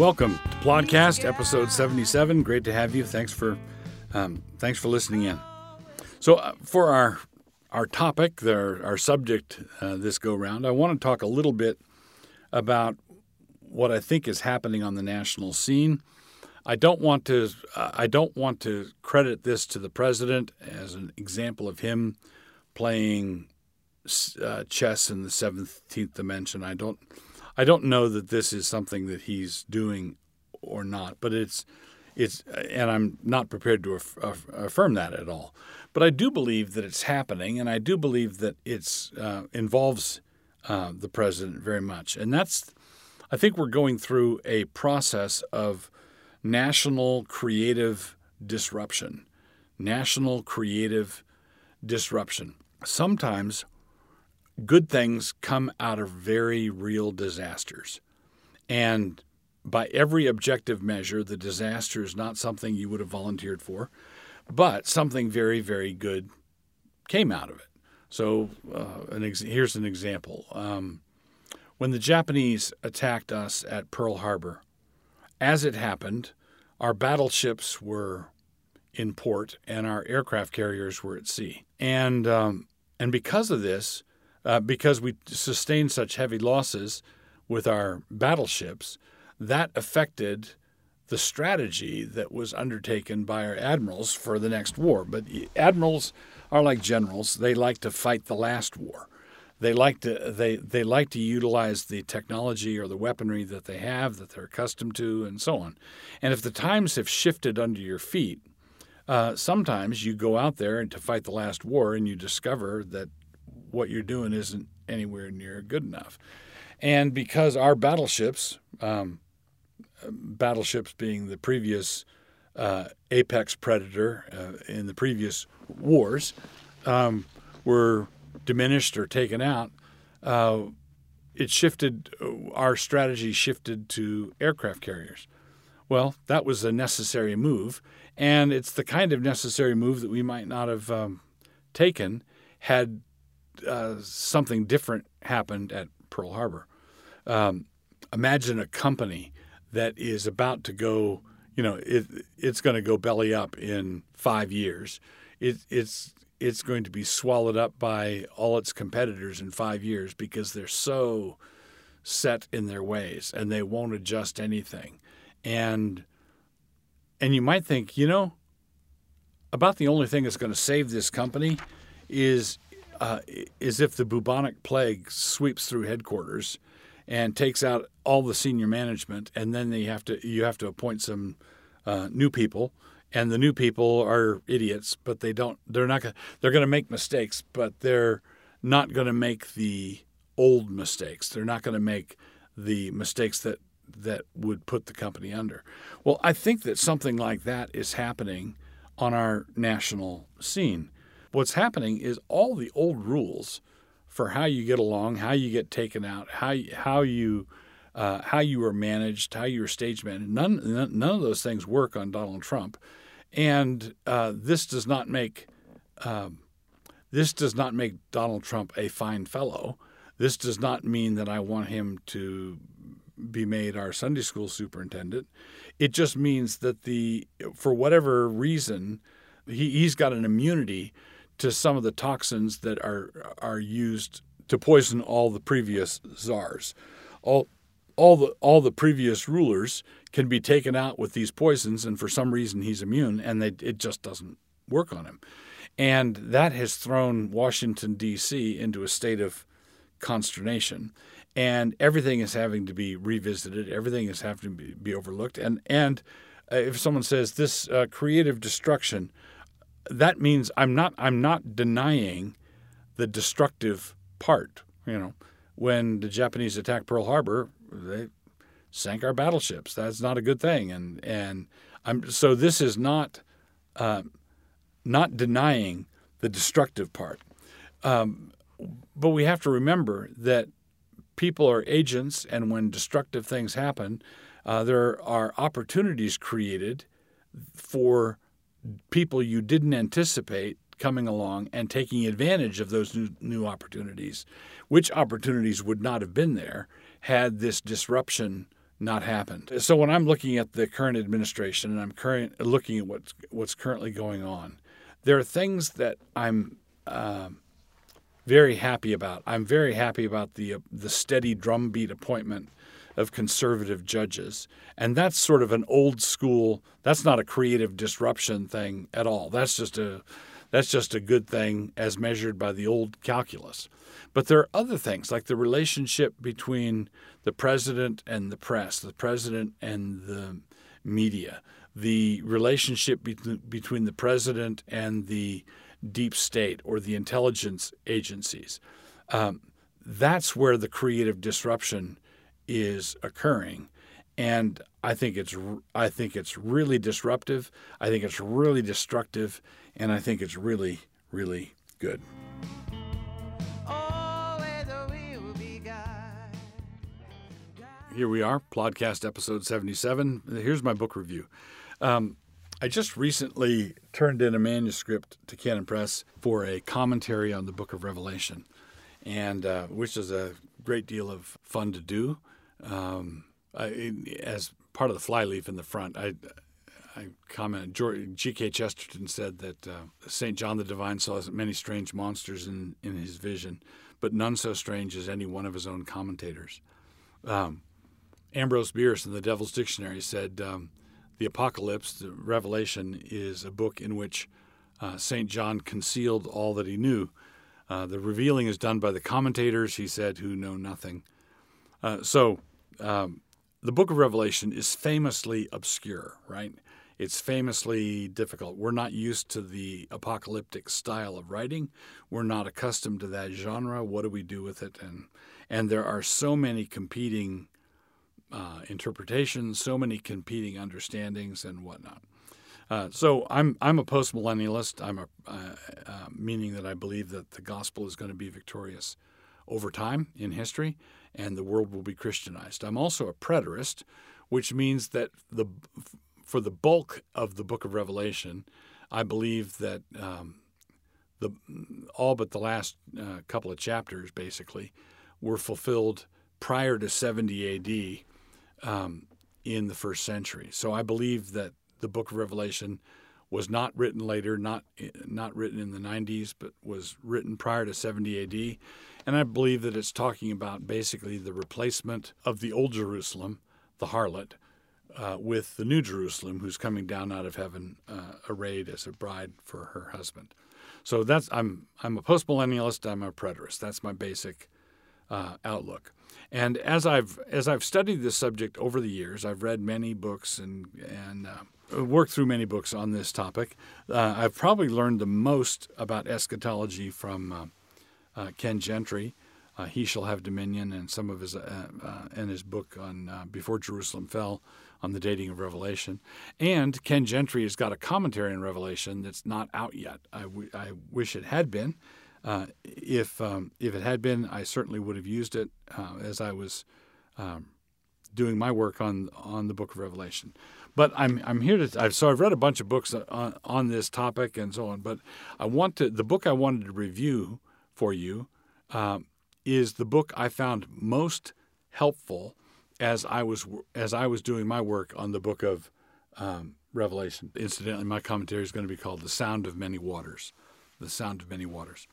Welcome to Plodcast, episode 77. Great to have you. Thanks for um, thanks for listening in. So, uh, for our our topic, our, our subject uh, this go round, I want to talk a little bit about what I think is happening on the national scene. I don't want to I don't want to credit this to the president as an example of him playing uh, chess in the 17th dimension. I don't I don't know that this is something that he's doing or not, but it's it's and I'm not prepared to aff- affirm that at all. But I do believe that it's happening, and I do believe that it's uh, involves uh, the president very much, and that's I think we're going through a process of national creative disruption, national creative disruption. Sometimes good things come out of very real disasters. And by every objective measure, the disaster is not something you would have volunteered for, but something very, very good came out of it. So uh, an ex- here's an example. Um, when the Japanese attacked us at Pearl Harbor, as it happened, our battleships were in port and our aircraft carriers were at sea. And, um, and because of this, uh, because we sustained such heavy losses with our battleships, that affected the strategy that was undertaken by our admirals for the next war. But admirals are like generals; they like to fight the last war. They like to they they like to utilize the technology or the weaponry that they have that they're accustomed to, and so on. And if the times have shifted under your feet, uh, sometimes you go out there and to fight the last war, and you discover that what you're doing isn't anywhere near good enough. And because our battleships, um, battleships being the previous uh, apex predator uh, in the previous wars, um, were diminished or taken out, uh, it shifted, our strategy shifted to aircraft carriers. Well, that was a necessary move, and it's the kind of necessary move that we might not have um, taken had uh, something different happened at Pearl Harbor. Um, imagine a company that is about to go, you know, it, it's going to go belly up in five years. It, it's it's going to be swallowed up by all its competitors in five years because they're so set in their ways and they won't adjust anything. And and you might think, you know, about the only thing that's going to save this company is uh, is if the bubonic plague sweeps through headquarters and takes out all the senior management, and then they have to you have to appoint some uh, new people, and the new people are idiots, but they don't they're not gonna, they're going to make mistakes, but they're not going to make the old mistakes. They're not going to make the mistakes that that would put the company under. Well, I think that something like that is happening on our national scene. What's happening is all the old rules for how you get along, how you get taken out, how how you uh, how you are managed, how you are stage managed. None none of those things work on Donald Trump, and uh, this does not make um, this does not make Donald Trump a fine fellow. This does not mean that I want him to be made our Sunday school superintendent. It just means that the for whatever reason he, he's got an immunity to some of the toxins that are are used to poison all the previous czars. All all the all the previous rulers can be taken out with these poisons, and for some reason he's immune, and they, it just doesn't work on him. And that has thrown Washington D.C. into a state of consternation, and everything is having to be revisited. Everything is having to be, be overlooked, and and uh, if someone says this uh, creative destruction that means I'm not I'm not denying the destructive part. You know, when the Japanese attacked Pearl Harbor, they sank our battleships. That's not a good thing, and and I'm so this is not uh, not denying the destructive part, um, but we have to remember that people are agents, and when destructive things happen, uh, there are opportunities created for people you didn't anticipate coming along and taking advantage of those new, new opportunities, which opportunities would not have been there had this disruption not happened. So when I'm looking at the current administration and I'm current looking at what's what's currently going on, there are things that I'm uh, very happy about. I'm very happy about the uh, the steady drumbeat appointment of conservative judges, and that's sort of an old school. That's not a creative disruption thing at all. That's just a that's just a good thing as measured by the old calculus. But there are other things like the relationship between the president and the press, the president and the media, the relationship be- between the president and the deep state or the intelligence agencies. Um, that's where the creative disruption is occurring, and I think it's I think it's really disruptive. I think it's really destructive, and I think it's really really good. Here we are, Plodcast episode 77. Here's my book review. Um, I just recently turned in a manuscript to Canon Press for a commentary on the book of Revelation, and uh, which is a great deal of fun to do. Um, I, as part of the flyleaf in the front, I, I commented. G.K. Chesterton said that uh, St. John the Divine saw many strange monsters in, in his vision, but none so strange as any one of his own commentators. Um, Ambrose Bierce in the Devil's Dictionary said um, the Apocalypse, the Revelation, is a book in which uh, St. John concealed all that he knew. Uh, the revealing is done by the commentators, he said, who know nothing. Uh, so, um, the book of Revelation is famously obscure, right? It's famously difficult. We're not used to the apocalyptic style of writing. We're not accustomed to that genre. What do we do with it? And and there are so many competing uh, interpretations, so many competing understandings, and whatnot. Uh, so I'm I'm a postmillennialist. I'm a uh, uh, meaning that I believe that the gospel is going to be victorious over time in history, and the world will be Christianized. I'm also a preterist, which means that the for the bulk of the Book of Revelation, I believe that um, the all but the last uh, couple of chapters basically were fulfilled prior to 70 A.D um, in the first century. So I believe that the book of Revelation was not written later, not not written in the 90s, but was written prior to 70 AD. And I believe that it's talking about basically the replacement of the old Jerusalem, the harlot, uh, with the new Jerusalem, who's coming down out of heaven, uh, arrayed as a bride for her husband. So that's I'm I'm a postmillennialist. I'm a preterist. That's my basic uh, outlook. And as I've as I've studied this subject over the years, I've read many books and and uh, worked through many books on this topic. Uh, I've probably learned the most about eschatology from uh, uh Ken Gentry. Uh, he shall have dominion, and some of his uh, and his book on before Jerusalem fell on the dating of Revelation. And Ken Gentry has got a commentary on Revelation that's not out yet. I, w- I wish it had been. Uh, if um, if it had been, I certainly would have used it uh, as I was um, doing my work on on the Book of Revelation. But I'm I'm here to I've, so I've read a bunch of books on, on this topic and so on. But I want to the book I wanted to review for you um, is the book I found most helpful as I was as I was doing my work on the Book of um, Revelation. Incidentally, my commentary is going to be called "The Sound of Many Waters." The Sound of Many Waters.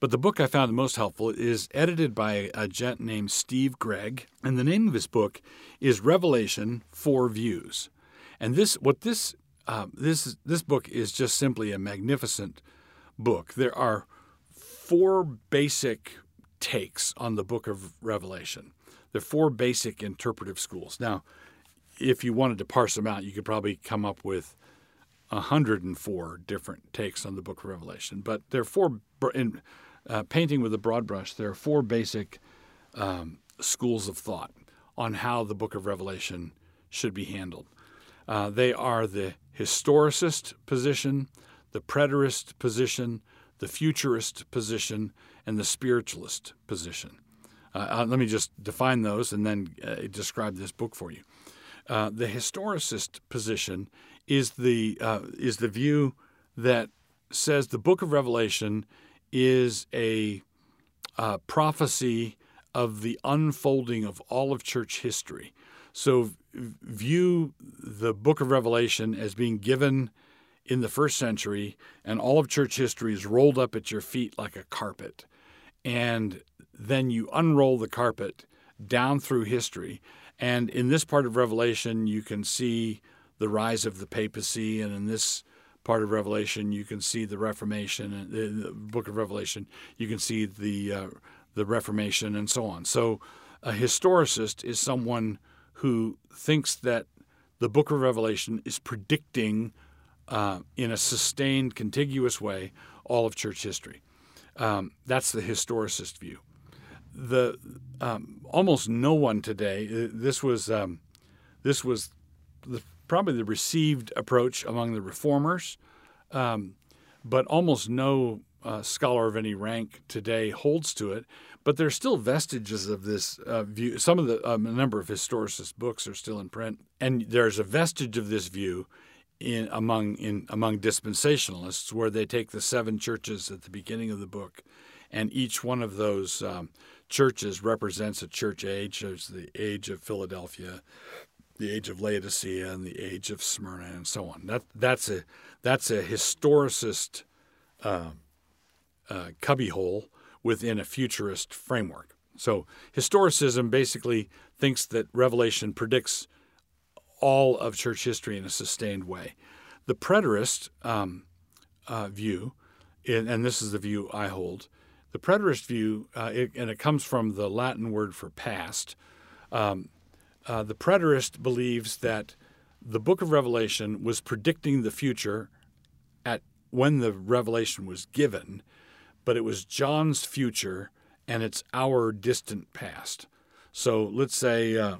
But the book I found most helpful is edited by a gent named Steve Gregg, and the name of his book is Revelation Four Views. And this, what this, uh, this, this book is just simply a magnificent book. There are four basic takes on the book of Revelation. There are four basic interpretive schools. Now, if you wanted to parse them out, you could probably come up with 104 different takes on the book of Revelation. But there are four, in uh, painting with a broad brush, there are four basic um, schools of thought on how the book of Revelation should be handled. Uh, they are the historicist position, the preterist position, the futurist position, and the spiritualist position. Uh, uh let me just define those and then uh, describe this book for you. Uh, the historicist position is the uh, is the view that says the Book of Revelation is a uh, prophecy of the unfolding of all of church history. So view the book of Revelation as being given in the first century, and all of church history is rolled up at your feet like a carpet. And then you unroll the carpet down through history. And in this part of Revelation, you can see the rise of the papacy, and in this part of Revelation, you can see the Reformation, In the, book of Revelation, you can see the uh, the Reformation, and so on. So, a historicist is someone who thinks that the book of Revelation is predicting uh, in a sustained, contiguous way all of church history. Um, that's the historicist view. The um, almost no one today. Uh, this was um, this was the, probably the received approach among the reformers, um, but almost no uh, scholar of any rank today holds to it. But there's still vestiges of this uh, view. Some of the um, a number of historicist books are still in print, and there's a vestige of this view in among in among dispensationalists, where they take the seven churches at the beginning of the book, and each one of those um, churches represents a church age. There's the age of Philadelphia, the age of Laodicea, and the age of Smyrna, and so on. That that's a that's a historicist uh, uh, cubbyhole within a futurist framework. So historicism basically thinks that Revelation predicts all of church history in a sustained way. The preterist um, uh, view, and this is the view I hold, the preterist view, uh, it, and it comes from the Latin word for past. Um, uh, the preterist believes that the book of Revelation was predicting the future at when the revelation was given, but it was John's future and it's our distant past. So let's say uh,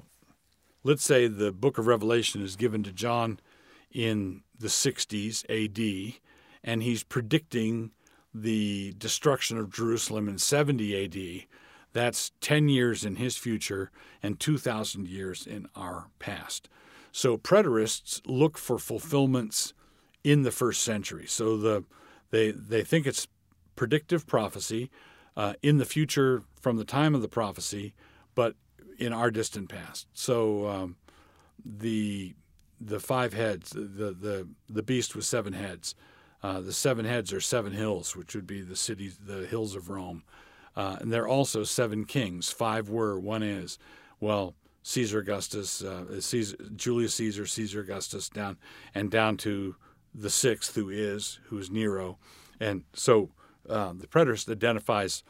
let's say the book of Revelation is given to John in the 60s AD, and he's predicting the destruction of Jerusalem in 70 AD. That's 10 years in his future and 2,000 years in our past. So preterists look for fulfillments in the first century. So the they they think it's predictive prophecy uh, in the future from the time of the prophecy, but in our distant past. So um, the the five heads, the the the beast with seven heads. Uh, the seven heads are seven hills, which would be the cities, the hills of Rome, uh, and there are also seven kings. Five were, one is. Well, Caesar Augustus, uh, Caesar, Julius Caesar, Caesar Augustus, down and down to the sixth, who is, who is Nero, and so um, the preterist identifies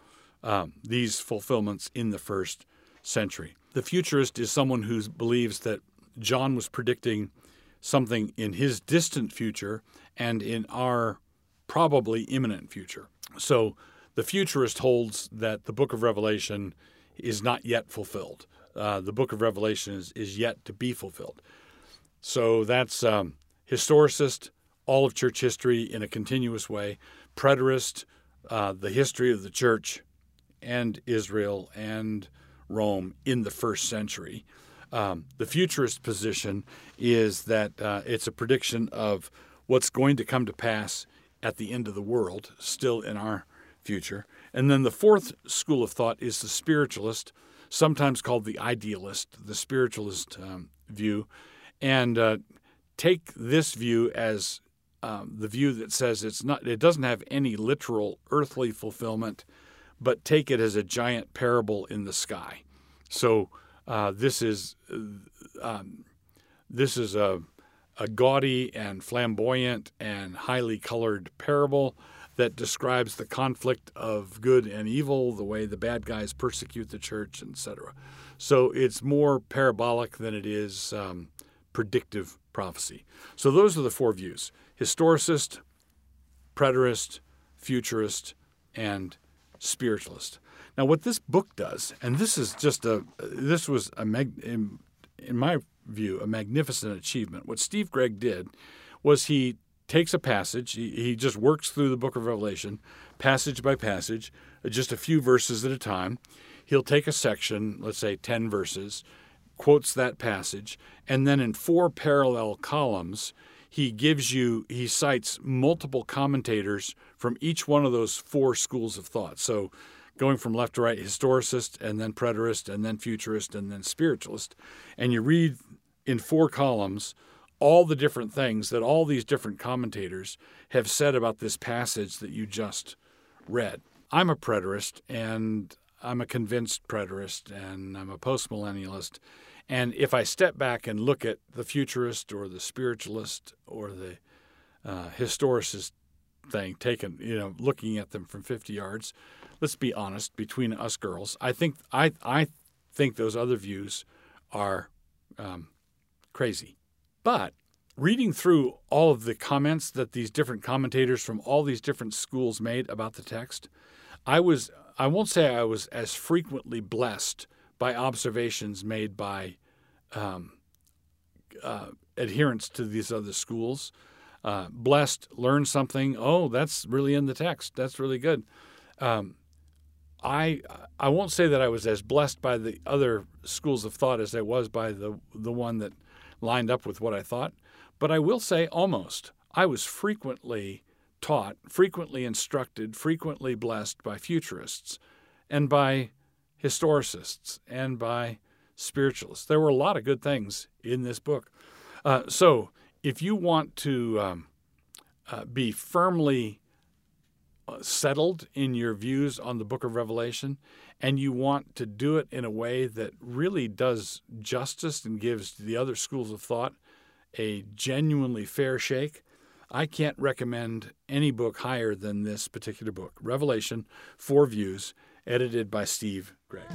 um, these fulfillments in the first century. The futurist is someone who believes that John was predicting something in his distant future and in our probably imminent future. So the futurist holds that the book of Revelation is not yet fulfilled. Uh, the book of Revelation is, is yet to be fulfilled. So that's um, historicist, all of church history in a continuous way, preterist, uh, the history of the church and Israel and Rome in the first century. Um, the futurist position is that uh, it's a prediction of what's going to come to pass at the end of the world, still in our future. And then the fourth school of thought is the spiritualist, sometimes called the idealist, the spiritualist um, view. And uh, take this view as um, the view that says it's not it doesn't have any literal earthly fulfillment, but take it as a giant parable in the sky. So uh, this is um, this is a a gaudy and flamboyant and highly colored parable that describes the conflict of good and evil, the way the bad guys persecute the church, etc. So it's more parabolic than it is um, predictive prophecy. So those are the four views historicist, preterist, futurist, and spiritualist. Now, what this book does, and this is just a, this was a, in, in my view, a magnificent achievement. What Steve Gregg did was he takes a passage, he, he just works through the book of Revelation, passage by passage, just a few verses at a time. He'll take a section, let's say 10 verses, quotes that passage, and then in four parallel columns, he gives you he cites multiple commentators from each one of those four schools of thought. So going from left to right, historicist, and then preterist, and then futurist, and then spiritualist. And you read in four columns all the different things that all these different commentators have said about this passage that you just read. I'm a preterist, and I'm a convinced preterist, and I'm a postmillennialist. And if I step back and look at the futurist or the spiritualist or the uh, historicist thing, taken, you know, looking at them from 50 yards, let's be honest, between us girls, I think I I think those other views are um, crazy. But reading through all of the comments that these different commentators from all these different schools made about the text, I was I won't say I was as frequently blessed by observations made by um, uh, adherents to these other schools. Uh, blessed, learn something. Oh, that's really in the text. That's really good. Um, I I won't say that I was as blessed by the other schools of thought as I was by the the one that lined up with what I thought, but I will say almost. I was frequently taught, frequently instructed, frequently blessed by futurists and by historicists and by spiritualists. There were a lot of good things in this book. Uh, so, if you want to um, uh, be firmly uh, settled in your views on the book of Revelation, and you want to do it in a way that really does justice and gives the other schools of thought a genuinely fair shake, I can't recommend any book higher than this particular book Revelation, Four Views, edited by Steve Gregg.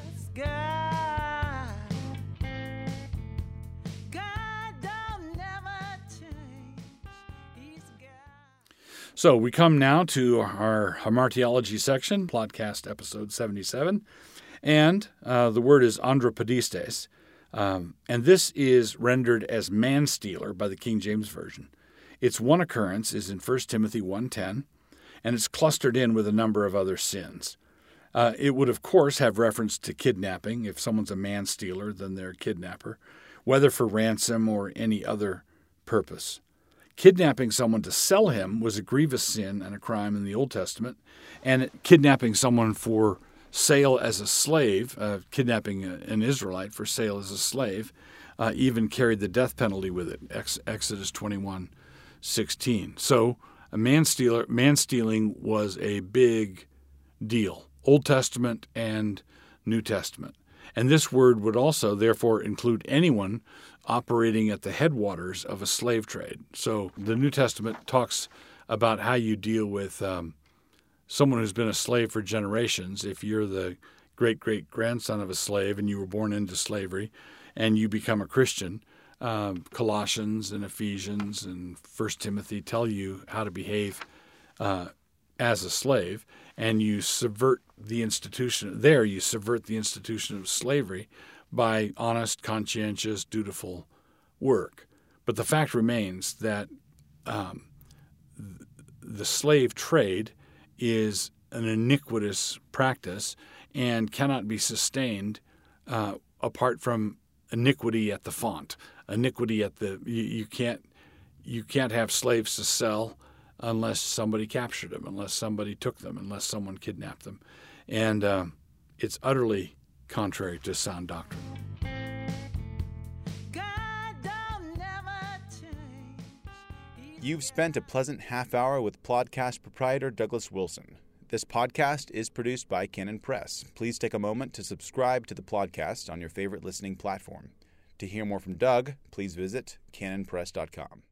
So we come now to our hamartiology section, Plodcast episode 77. And uh, the word is andrapodistes, Um, and this is rendered as man stealer by the King James Version. Its one occurrence is in 1 Timothy 1.10, and it's clustered in with a number of other sins. Uh, it would, of course, have reference to kidnapping. If someone's a man stealer, then they're a kidnapper, whether for ransom or any other purpose. Kidnapping someone to sell him was a grievous sin and a crime in the Old Testament, and kidnapping someone for sale as a slave, uh, kidnapping an Israelite for sale as a slave, uh, even carried the death penalty with it. Ex- Exodus 21 16. So, a man stealer, man stealing was a big deal, Old Testament and New Testament. And this word would also, therefore, include anyone operating at the headwaters of a slave trade. So the New Testament talks about how you deal with um, someone who's been a slave for generations. If you're the great great grandson of a slave and you were born into slavery and you become a Christian, um, Colossians and Ephesians and First Timothy tell you how to behave uh, as a slave, and you subvert the institution. There, you subvert the institution of slavery by honest, conscientious, dutiful work. But the fact remains that um, the slave trade is an iniquitous practice and cannot be sustained uh, apart from iniquity at the font, iniquity at the you, you, can't you can't have slaves to sell unless somebody captured them, unless somebody took them, unless someone kidnapped them, and uh, it's utterly contrary to sound doctrine. You've spent a pleasant half hour with Plodcast proprietor Douglas Wilson. This podcast is produced by Canon Press. Please take a moment to subscribe to the podcast on your favorite listening platform. To hear more from Doug, please visit canonpress.com.